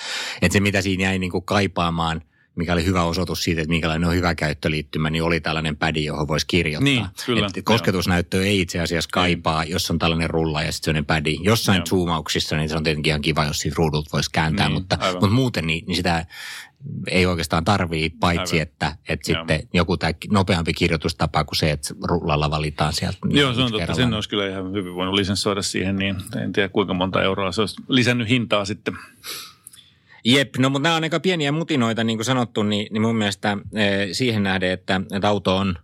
Että se mitä siinä jäi niin kuin kaipaamaan, mikä oli hyvä osoitus siitä, että minkälainen on hyvä käyttöliittymä, niin oli tällainen pädi, johon voisi kirjoittaa. Niin, kyllä, Et kosketusnäyttö ei itse asiassa kaipaa, jos on tällainen rulla ja sitten sellainen pädi. Jossain Joo. zoomauksissa, niin se on tietenkin ihan kiva, jos siitä ruudulta voisi kääntää, Niin, mutta, aivan. mutta muuten niin, niin sitä ei oikeastaan tarvii, paitsi Aivan. että, että Joo. sitten joku tämä nopeampi kirjoitustapa kuin se, että rullalla valitaan sieltä. niin Joo, se on totta. kerrallaan. Sen olisi kyllä ihan hyvin voinut lisenssoida siihen, niin en tiedä kuinka monta euroa se olisi lisännyt hintaa sitten. Jep, no mutta nämä on aika pieniä mutinoita, niin kuin sanottu, niin, niin mun mielestä eh, siihen nähden, että, että auto on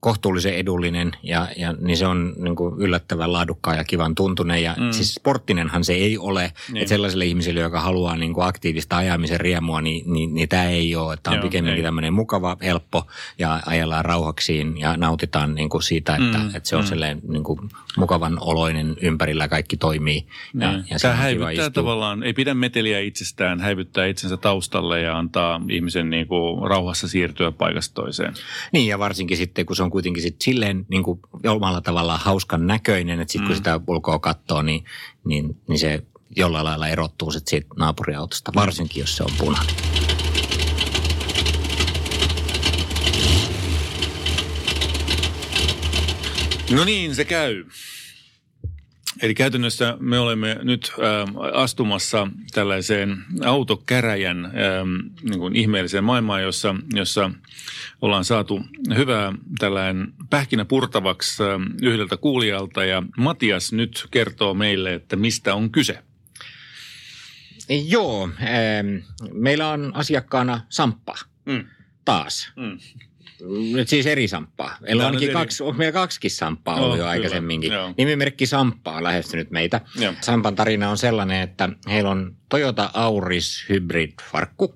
kohtuullisen edullinen ja, ja niin se on niin kuin yllättävän laadukkaan ja kivan tuntunen. Ja mm. siis sporttinenhan se ei ole, Niin. että sellaiselle ihmiselle, joka haluaa niin kuin aktiivista ajamisen riemua, niin, niin, niin tämä ei ole. Tämä on Joo, pikemminkin tämmöinen mukava, helppo ja ajellaan rauhaksiin ja nautitaan niin kuin siitä, että, Mm, että se on mm. mm. niin kuin mukavan oloinen ympärillä kaikki toimii. Ja, Niin. ja siinä Tämä häivyttää tavallaan, ei pidä meteliä itsestään, häivyttää itsensä taustalle ja antaa ihmisen niin kuin rauhassa siirtyä paikasta toiseen. Niin ja varsinkin sitten, kun se on kuitenkin sit silleen niin kuin omalla tavallaan hauskan näköinen, että sitten kun Mm. sitä ulkoa katsoo, niin, niin, niin se jollain lailla erottuu sit siitä naapuriautosta, varsinkin jos se on punainen. No niin, se käy. Eli käytännössä me olemme nyt ähm, astumassa tällaiseen autokäräjän ähm, niin kuin ihmeelliseen maailmaan, jossa, jossa ollaan saatu hyvää tällainen pähkinä purtavaksi ähm, yhdeltä kuulijalta. Ja Matias nyt kertoo meille, että mistä on kyse. Joo, ähm, meillä on asiakkaana samppa Mm. taas. Mm. Nyt siis eri samppaa. Meillä on ainakin eri- kaksi, onko meillä kaksikin samppaa Joo, ollut jo kyllä, aikaisemminkin. joo. Nimimerkki Samppa on lähestynyt meitä. Joo. Sampan tarina on sellainen, että heillä on Toyota Auris Hybrid Farkku,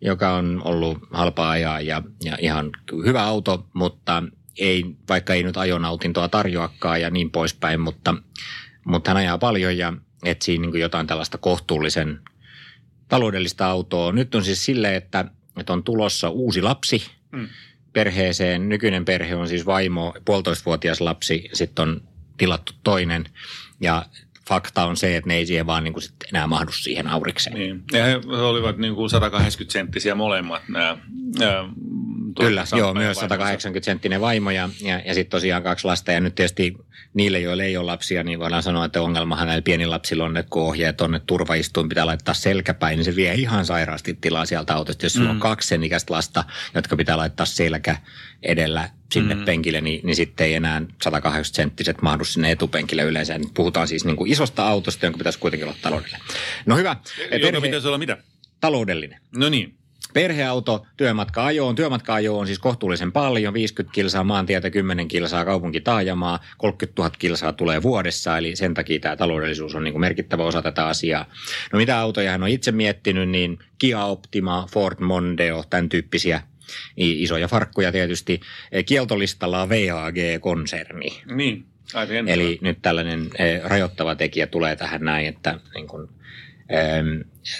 joka on ollut halpaa ajaa ja, ja ihan hyvä auto, mutta ei, vaikka ei nyt ajonautintoa tarjoakaan ja niin poispäin, mutta, mutta hän ajaa paljon ja etsii niin jotain tällaista kohtuullisen taloudellista autoa. Nyt on siis silleen, että, että on tulossa uusi lapsi Mm. Perheeseen. Nykyinen perhe on siis vaimo, puolitoistavuotias lapsi, sitten on tilattu toinen ja fakta on se, että ne ei siihen vaan niin kuin sit enää mahdu siihen aurikseen. Niin. Ja he olivat niin kuin 180 senttisiä molemmat nämä. nämä Kyllä, joo, myös vaimonsa. 180 senttinen vaimo ja, ja, ja sitten tosiaan kaksi lasta. Ja nyt tietysti niille, joille ei ole lapsia, niin voidaan sanoa, että ongelmahan näillä pienillä lapsilla on, että kun ohjeet on, että turvaistuin pitää laittaa selkäpäin, niin se vie ihan sairaasti tilaa sieltä autosta. Jos sulla on kaksi sen ikäistä lasta, jotka pitää laittaa selkä edellä sinne mm. penkille, niin, niin sitten ei enää 180 senttiset mahdu sinne etupenkille yleensä. Nyt puhutaan siis niin kuin isosta autosta, jonka pitäisi kuitenkin olla taloudellinen. No hyvä. Joka pitäisi olla mitä? taloudellinen. No niin. Perheauto työmatka-ajoon. Työmatka-ajo on siis kohtuullisen paljon. 50 kilsaa maantietä, 10 kilsaa kaupunkitaajamaa, 30 000 kilsaa tulee vuodessa. Eli sen takia tämä taloudellisuus on niin kuin merkittävä osa tätä asiaa. No mitä autoja hän on itse miettinyt, niin Kia Optima, Ford Mondeo, tämän tyyppisiä isoja farkkuja tietysti. Eh, Kieltolistalla on VAG-konserni. Niin. Jännittävää. Eli nyt tällainen eh, rajoittava tekijä tulee tähän näin, että niin kun,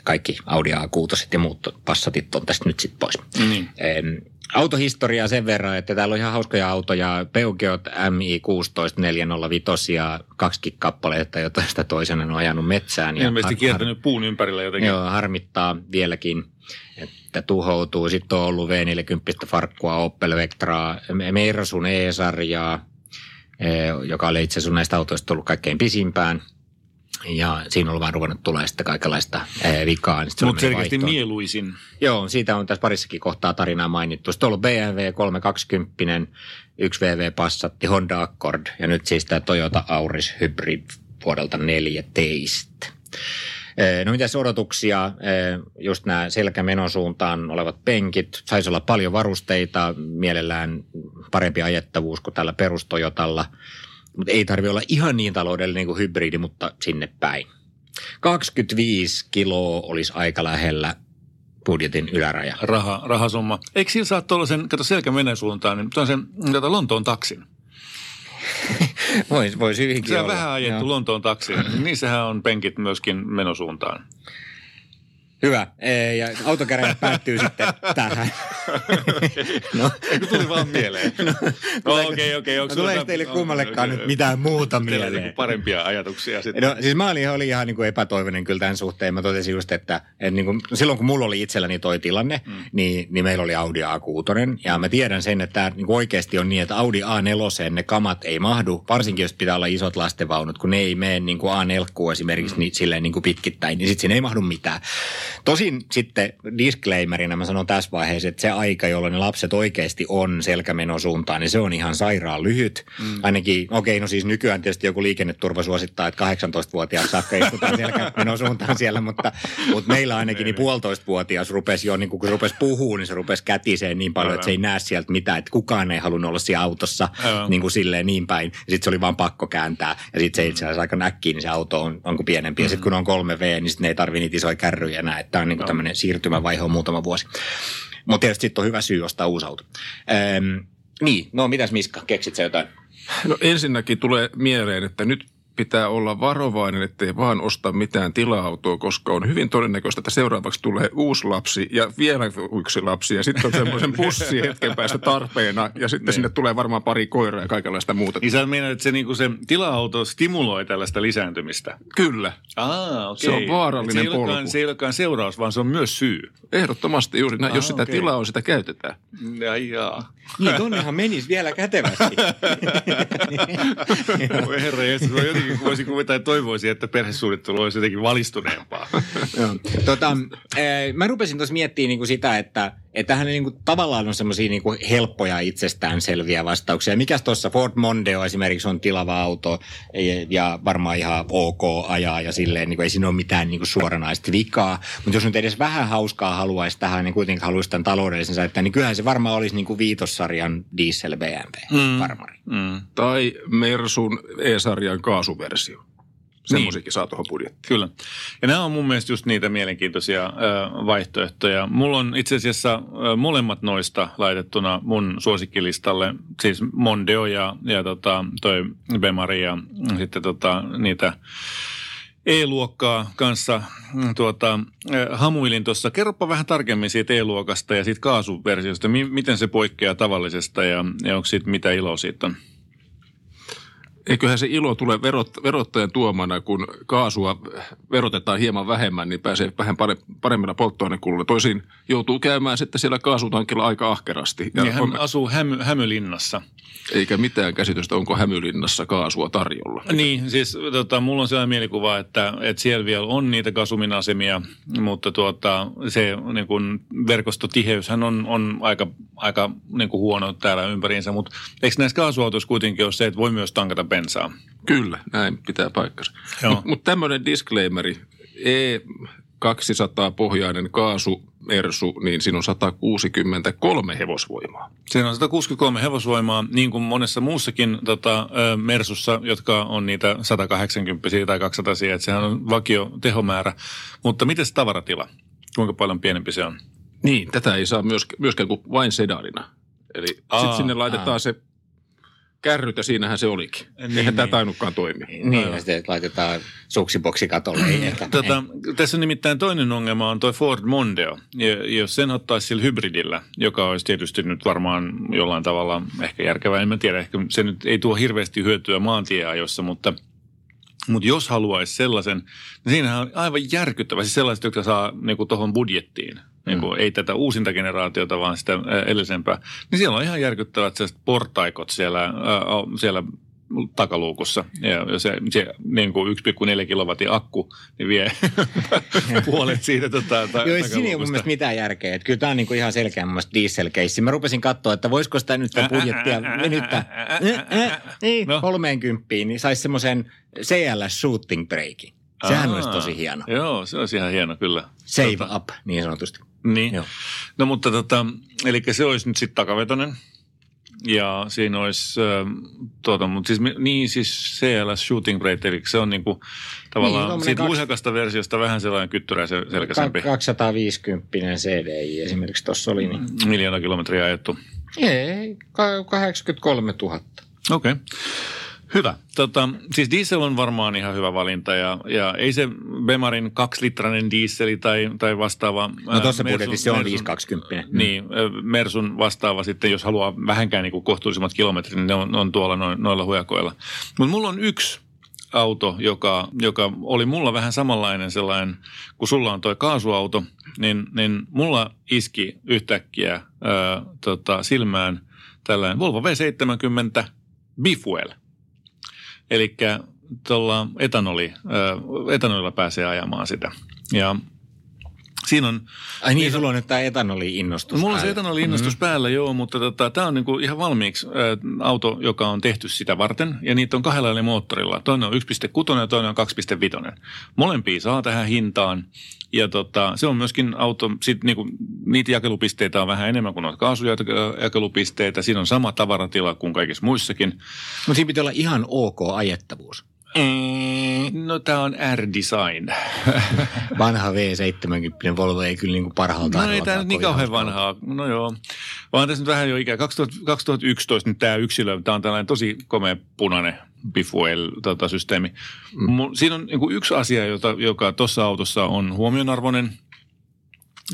kaikki Audi A6 ja muut Passatit on tästä nyt sitten pois. Em, autohistoriaa sen verran, että täällä on ihan hauskoja autoja. Peugeot MI16 405 ja kaksi kappaletta, jota sitä toisena on ajanut metsään. Ja Ilmeisesti har- kiertänyt puun ympärillä jotenkin. Joo, harmittaa vieläkin, että tuhoutuu. Sitten on ollut V40 farkkua, Opel Vectraa, Mersun E-sarjaa, eh, joka oli itse asiassa näistä autoista ollut kaikkein pisimpään. Ja siinä on vaan ruvennut tulee sitten kaikenlaista eh, vikaa. niin Mutta selkeästi vaihtoon. mieluisin. Joo, siitä on tässä parissakin kohtaa tarinaa mainittu. Sitten on ollut BMW 320, yksi VV Passatti, Honda Accord ja nyt siis tämä Toyota Auris Hybrid vuodelta 14. Eh, No mitäs odotuksia, Eh, just nämä selkämenosuuntaan olevat penkit, saisi olla paljon varusteita, mielellään parempi ajettavuus kuin tällä perustoyotalla, mutta ei tarvi olla ihan niin taloudellinen kuin hybridi, mutta sinne päin. 25 kiloa olisi aika lähellä budjetin yläraja. Raha, rahasumma. Eikö sillä saa tuollaisen, kato selkä menen suuntaan, niin tuollaisen tätä Lontoon taksin. Voisi vois hyvinkin Se on olla. vähän ajettu Joo. Lontoon taksin. Niissähän on penkit myöskin menosuuntaan. Hyvä. Ja autokäräjät päättyy sitten tähän. no, Eikö tuli vaan mieleen? No okei, okei. onko no, tuleeko sulla- teille no, kummallekaan okei. nyt mitään muuta Teillä mieleen? niinku parempia ajatuksia sitten. No siis mä olin, olin ihan niin kuin epätoivoinen kyllä tämän suhteen. Mä totesin just, että, että niin kuin, silloin kun mulla oli itselläni toi tilanne, mm. niin, niin meillä oli Audi A6. Ja mä tiedän sen, että tämä niin kuin oikeasti on niin, että Audi A4 ne kamat ei mahdu. Varsinkin jos pitää olla isot lastenvaunut, kun ne ei mene niin kuin A4 esimerkiksi mm. niin, silleen niin kuin pitkittäin, niin sitten siinä ei mahdu mitään. Tosin sitten disclaimerina mä sanon tässä vaiheessa, että se aika, jolloin ne lapset oikeasti on selkämenosuuntaan, niin se on ihan sairaan lyhyt. Mm. Ainakin, okei, no siis nykyään tietysti joku liikenneturva suosittaa, että 18-vuotiaat saakka istutaan selkämenosuuntaan siellä, mutta, mutta meillä ainakin niin puolitoistavuotias rupesi jo, niin kun rupesi puhua, niin se rupesi kätiseen niin paljon, että se ei näe sieltä mitään, että kukaan ei halunnut olla siellä autossa Aivan. niin kuin silleen niin päin. Ja sitten se oli vaan pakko kääntää. Ja sitten se itse asiassa aika näkkiin, niin se auto on, on kuin pienempi. Ja sitten kun on 3V, niin sitten ne ei tarvitse niitä isoja kärryjä enää. Että tämä on niin kuin tämmöinen siirtymävaihe on muutama vuosi. Mutta tietysti sitten on hyvä syy ostaa uusi auto. Öm, niin, no mitäs Miska, keksit sä jotain? No ensinnäkin tulee mieleen, että nyt pitää olla varovainen, ettei vaan osta mitään tila-autoa, koska on hyvin todennäköistä, että seuraavaksi tulee uusi lapsi ja vielä yksi lapsi ja sitten on semmoisen pussi hetken päästä tarpeena ja sitten sinne tulee varmaan pari koiraa ja kaikenlaista muuta. Niin sä meinaat, että se, niinku se tila-auto stimuloi tällaista lisääntymistä? Kyllä, Aa, okei. Se on vaarallinen se olekaan, polku. Se ei olekaan seuraus, vaan se on myös syy. ehdottomasti juuri näin. Ah, Jos sitä okei. tilaa on, sitä käytetään. Ja, jaa. Niin, tonnehan menisi vielä kätevästi. Herra Jeesus, mä jotenkin voisin kuvitella, että toivoisin, että perhesuunnittelu olisi jotenkin valistuneempaa. Tota, eh, mä rupesin tuossa miettimään niinku sitä, että että tähän niinku tavallaan on semmoisia niinku helppoja itsestäänselviä vastauksia. Mikäs tuossa Ford Mondeo esimerkiksi on tilava auto ja- ja varmaan ihan ok ajaa ja silleen, niinku ei siinä ole mitään niinku suoranaista vikaa. Mutta jos nyt edes vähän hauskaa haluaisi tähän, niin kuitenkin haluaisi tämän taloudellisen säittää, niin kyllähän se varmaan olisi niinku viitossarjan diesel BMW mm. varmari. Mm. Tai Mersun E-sarjan kaasuversio. Semmoisikin saa tuohon budjettiin. Kyllä. Ja nämä on mun mielestä just niitä mielenkiintoisia vaihtoehtoja. Mulla on itse asiassa molemmat noista laitettuna mun suosikkilistalle, siis Mondeo ja, ja tota, toi Bemari ja sitten tota, niitä E-luokkaa kanssa mm, tuota, hamuilin tuossa. Kerropa vähän tarkemmin siitä E-luokasta ja siitä kaasuversiosta. Mi- miten se poikkeaa tavallisesta ja, ja onko siitä mitä iloa siitä on? Eiköhän se ilo tule verot, verottajan tuomana, kun kaasua verotetaan hieman vähemmän, niin pääsee vähän pare, paremmilla polttoainekuluilla. Toisin joutuu käymään sitten siellä kaasutankilla aika ahkerasti. Ja Niin hän on, asuu Hämy, Hämylinnassa. eikä mitään käsitystä, onko Hämylinnassa kaasua tarjolla. Niin, siis tota, mulla on sellainen mielikuva, että, että siellä vielä on niitä kasumin asemia, mutta tuota, se niin kun, verkostotiheyshän on, on aika, aika niin kun huono täällä ympäriinsä, mutta eikö näissä kaasuautoissa kuitenkin ole se, että voi myös tankata bensaa? Kyllä, näin pitää paikkansa. Mutta mut tämmöinen disclaimeri. E200-pohjainen kaasu Mersu, niin siinä on 163 hevosvoimaa. Siinä on 163 hevosvoimaa, niin kuin monessa muussakin tota, Mersussa, jotka on niitä 180 tai 200, että sehän on vakio tehomäärä. Mutta miten se tavaratila? Kuinka paljon pienempi se on? Niin, tätä ei saa myöskään, myöskään kuin vain sedanina. Eli sitten sinne laitetaan aa. se kärryt ja siinähän se olikin. Niin, Niin, Eihän niin. tämä tainnutkaan toimia. Niin, ja sitten laitetaan suksiboksi katolle. Ehkä. Tota, tässä nimittäin toinen ongelma on tuo Ford Mondeo. Ja jos sen ottaisi sillä hybridillä, joka olisi tietysti nyt varmaan jollain tavalla ehkä järkevää, en mä tiedä, ehkä se nyt ei tuo hirveästi hyötyä maantieajossa, mutta mutta jos haluaisi sellaisen, niin siinähän on aivan järkyttävä. Siis sellaiset, jotka saa niinku tuohon budjettiin. Niinku, Ei tätä uusinta generaatiota, vaan sitä ää, edellisempää. Niin siellä on ihan järkyttävät portaikot siellä, ää, siellä takaluukussa. Ja ja se, se niin kuin 1,4 kilowatin akku niin vie puolet siitä tota, ta- Joo, siinä ei ole mun mielestä mitään järkeä. Että kyllä tämä on niinku ihan selkeä mun mielestä dieselkeissi. Mä rupesin katsoa, että voisiko sitä nyt sitä budjettia venyttää niin, No. 30, niin saisi semmoisen CLS shooting breakin. Sehän olisi tosi hieno. Joo, se olisi ihan hieno kyllä. Save up, niin sanotusti. Niin. Joo. No mutta tota, eli se olisi nyt sitten takavetonen. Ja siinä olisi, äh, tuota, mutta siis, niin siis CLS Shooting Brake, eli se on niinku tavallaan tommonen siitä luihakasta versiosta vähän sellainen kyttyräisen selkäisempi. Ka- 250 CDI esimerkiksi tuossa oli. Niin. Miljoona kilometriä ajettu. Ei, ka- 83 000. Okei. Okay. Hyvä. Tota, siis diesel on varmaan ihan hyvä valinta ja, ja ei se Bemarin kaksilitrainen dieseli tai, tai vastaava. No tuossa ää, budjetissa on Mersun- 520. Niin, ää, Mersun vastaava sitten, jos haluaa vähänkään niin kuin kohtuullisemmat kilometrit, niin ne on, on tuolla noin, noilla hujakoilla. Mutta mulla on yksi auto, joka, joka oli mulla vähän samanlainen sellainen, kun sulla on toi kaasuauto, niin, niin mulla iski yhtäkkiä ää, tota, silmään tällainen Volvo V70 Bifuel. Eli tuolla etanoli, etanolilla pääsee ajamaan sitä. Ja siinä on Ai niin, sulla on nyt tämä etanoli-innostus. Mulla on se etanoli-innostus mm-hmm. päällä, joo, mutta tota, tämä on niinku ihan valmiiksi ä, auto, joka on tehty sitä varten. Ja niitä on kahdella eri moottorilla. Toinen on 1.6 ja toinen on 2.5. Molempia saa tähän hintaan. Ja tota, se on myöskin auto, sit niinku, niitä jakelupisteitä on vähän enemmän kuin noita kaasujakelupisteitä. Siinä on sama tavaratila kuin kaikissa muissakin. Mutta siinä pitää olla ihan ok ajettavuus. No tämä on R-Design. Vanha V70 Volvo ei kyllä niinku parhaalta No ei tämä nyt niin kauhean vanhaa. No joo. Vaan tässä nyt vähän jo ikää. 2000, 2011 nyt tämä yksilö, tämä on tällainen tosi komea punainen Bifuel-systeemi. Mm. Siinä on niin yksi asia, jota, joka tuossa autossa on huomionarvoinen,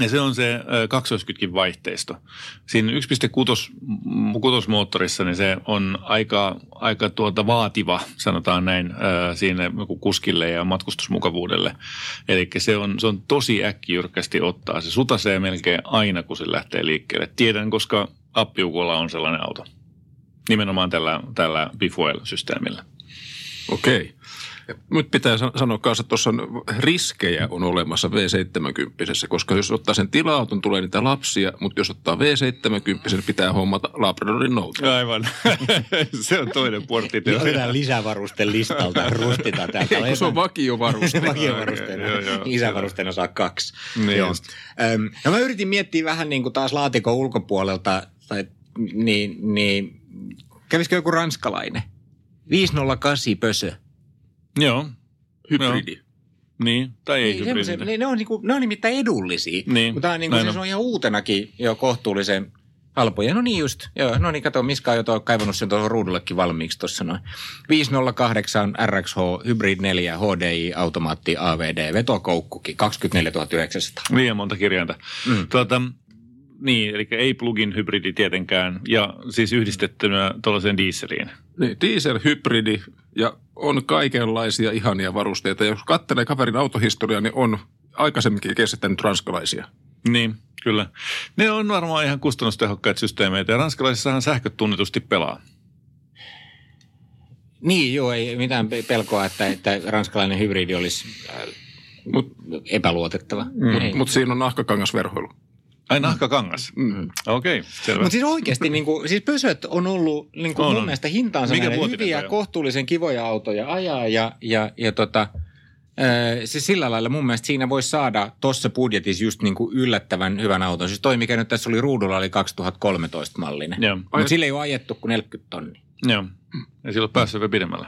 ja se on se kaksoiskytkin vaihteisto. Siinä 1.6 moottorissa niin se on aika, aika tuota vaativa, sanotaan näin, siinä kuskille ja matkustusmukavuudelle. Eli se on, se on tosi äkkijyrkkästi ottaa. Se sutasee melkein aina, kun se lähtee liikkeelle. Tiedän, koska appiukolla on sellainen auto. Nimenomaan tällä, tällä Bifuel-systeemillä. Okei. Ja Nyt pitää sa- sanoa kanssa, että tuossa on riskejä on olemassa V70, koska jos ottaa sen tila-auton, tulee niitä lapsia, mutta jos ottaa V70, niin pitää hommata Labradorin nouta. Aivan. se on toinen portti. Otetaan lisävarusten listalta, rustitaan täältä. Ei, se on vakiovaruste. Vakiovarusteena. Joo, joo, Isävarusteena saa kaksi. Niin Joo. Öm, No mä yritin miettiä vähän niin kuin taas laatikon ulkopuolelta, tai, niin, niin kävisikö joku ranskalainen? 508 pösö. Joo. Hybridi. Niin, tai ei Niin, semmoisen- hybridinen. ne, ne, on niinku, ne on nimittäin edullisia. Niin, Mutta niin kuin, on. se on ihan uutenakin jo kohtuullisen halpoja. No niin just. Joo, no niin, kato, Miska on jo tuo, kaivannut sen tuohon ruudullekin valmiiksi tuossa noin. 508 RXH Hybrid 4 HDI automaatti AVD vetokoukkukin 24 900. Liian monta kirjainta. Mm. Tuota, niin, eli ei plug-in hybridi tietenkään, ja siis yhdistettynä tuollaiseen dieseliin. Niin, diesel-hybridi ja on kaikenlaisia ihania varusteita. Jos katselee kaverin autohistoriaa, niin on aikaisemminkin kestänyt ranskalaisia. Niin, kyllä. Ne on varmaan ihan kustannustehokkaita systeemeitä, ja ranskalaisissahan sähköt tunnetusti pelaa. Niin, joo, ei mitään pe- pelkoa, että, että ranskalainen hybridi olisi äh, Mut- epäluotettava. Mutta mut siinä on nahkakangasverhoilu. Ai nahkakangas. Mm. Okei, okay, selvä. Mutta siis oikeasti, niin kuin, siis pösöt on ollut niin kuin On, mun on. mielestä hintaansa Mikä hyviä, toi kohtuullisen kivoja autoja ajaa ja, ja, ja tota, ää, siis sillä lailla mun mielestä siinä voisi saada tuossa budjetissa just niin kuin yllättävän hyvän auton. Siis toi, mikä nyt tässä oli ruudulla, oli 2013 mallinen. Joo. Mutta sillä ei ole ajettu kuin 40 tonnia. Joo. Ei sillä ole päässyt vielä pidemmälle.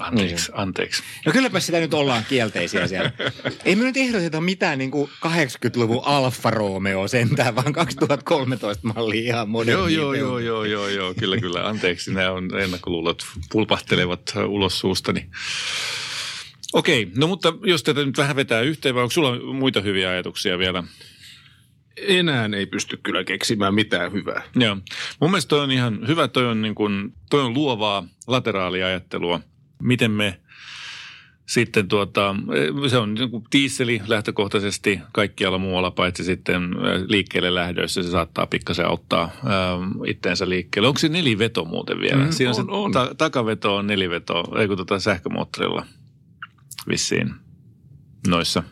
Anteeksi, Niin. anteeksi. No kylläpä sitä nyt ollaan kielteisiä siellä. Ei me nyt ehdoteta mitään niin kuin 80-luvun Alfa Romeo sentään, vaan 2013 malli ihan moderni. Joo, joo, joo, joo, joo, joo, kyllä, kyllä. Anteeksi, nämä on ennakkoluulot pulpahtelevat ulos suustani. Okei, no mutta jos tätä nyt vähän vetää yhteen, vai onko sulla muita hyviä ajatuksia vielä? Enää ei pysty kyllä keksimään mitään hyvää. Joo. Mun mielestä toi on ihan hyvä, toi on, niin kuin, toi on luovaa lateraaliajattelua. Miten me sitten tuota, se on niin kuin diisseli lähtökohtaisesti kaikkialla muualla, paitsi sitten liikkeelle lähdöissä se saattaa pikkasen auttaa ähm, itteensä liikkeelle. Onko se neliveto muuten vielä? Mm, Siinä on, on, se on. Ta- takaveto on neliveto, ei kun tota sähkömoottorilla vissiin noissa.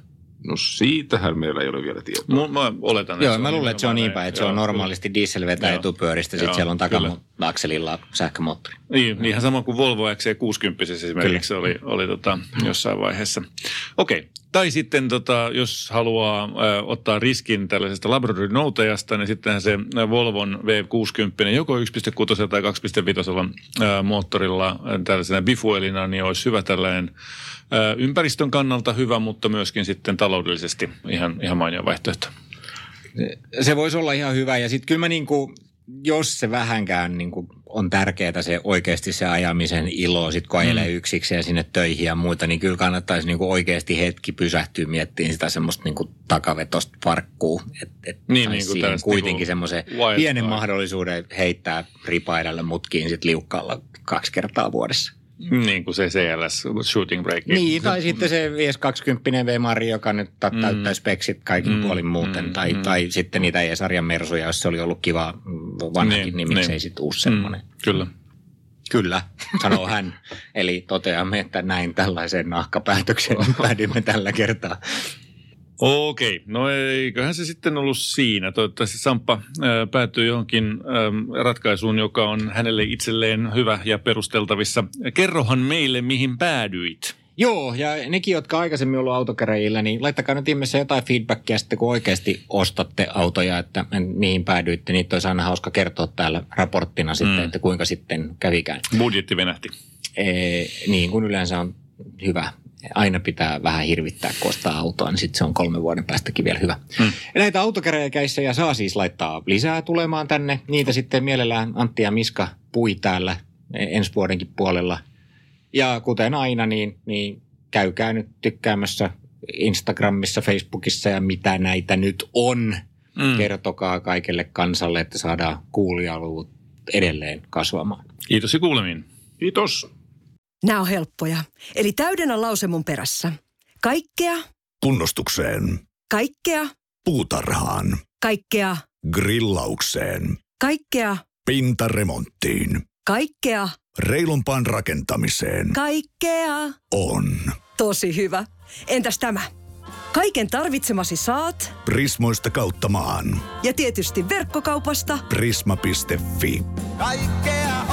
No siitähän meillä ei ole vielä tietoa. Mu- mä oletan, Joo, mä luulen, että se on niin päin, että se on normaalisti diesel vetää Joo. etupyöristä, sitten siellä on kyllä. takaakselilla sähkömoottori. Niin, ihan sama kuin Volvo XC60 esimerkiksi oli, oli tota, jossain vaiheessa. Okei, tai sitten tota, jos haluaa ö, ottaa riskin tällaisesta Labradorin noutajasta, niin sittenhän se Volvon V60 joko 1.6 tai 2.5 ö, moottorilla tällaisena bifuelina, niin olisi hyvä tällainen ympäristön kannalta hyvä, mutta myöskin sitten taloudellisesti ihan, ihan mainio vaihtoehto. Se voisi olla ihan hyvä ja sitten kyllä mä niinku, jos se vähänkään niin kuin on tärkeää se oikeasti se ajamisen ilo, sit kun ajelee mm. yksikseen sinne töihin ja muuta, niin kyllä kannattaisi niin kuin oikeasti hetki pysähtyä miettimään sitä semmoista niin kuin takavetosta parkkuu. Että et Niin, niin, kuin siihen tällaista kuitenkin niin semmoisen pienen mahdollisuuden heittää ripaidalle mutkiin sit liukkaalla kaksi kertaa vuodessa. Niin kuin se CLS shooting break. Niin, tai sitten se 520 V-Mari, joka nyt ta- Mm. täyttää speksit kaikin Mm, puolin muuten. mm, tai, mm. tai sitten niitä E-sarjan mersuja, jos se oli ollut kiva vanhakin, Niin, niin, niin miksei niin. sitten uusi semmoinen. Mm, kyllä. Kyllä, sanoo hän. Eli toteamme, että näin tällaiseen nahkapäätökseen päädymme tällä kertaa. Okei, no eiköhän se sitten ollut siinä. Toivottavasti Samppa ää, päätyy johonkin ää, ratkaisuun, joka on hänelle itselleen hyvä ja perusteltavissa. Kerrohan meille, mihin päädyit. Joo, ja nekin, jotka aikaisemmin ollut autokäräjillä, niin laittakaa nyt ihmeessä jotain feedbackia sitten, kun oikeasti ostatte autoja, että niihin päädyitte. Niitä olisi aina hauska kertoa täällä raporttina sitten, Mm. että kuinka sitten kävikään. Budjetti venähti. Ee, niin kuin yleensä on hyvä. Aina pitää vähän hirvittää, kun ostaa autoa, niin sitten se on kolmen vuoden päästäkin vielä hyvä. Mm. Ja näitä autokäräjäkäissejä saa siis laittaa lisää tulemaan tänne. Niitä sitten mielellään Antti ja Miska pui täällä ensi vuodenkin puolella. Ja kuten aina, niin, niin käykää nyt tykkäämässä Instagramissa, Facebookissa ja mitä näitä nyt on. Mm. Kertokaa kaikelle kansalle, että saadaan kuulijaluvut edelleen kasvamaan. Kiitos ja kuulemiin. Kiitos. Nämä on helppoja. Eli täydennä lause mun perässä. Kaikkea, Kunnostukseen. kaikkea, Puutarhaan. kaikkea, Grillaukseen. kaikkea, Pintaremonttiin. kaikkea, Reilumpaan rakentamiseen. kaikkea. On. Tosi hyvä. Entäs tämä? Kaiken tarvitsemasi saat Prismoista kautta maan. ja tietysti verkkokaupasta Prisma.fi. Kaikkea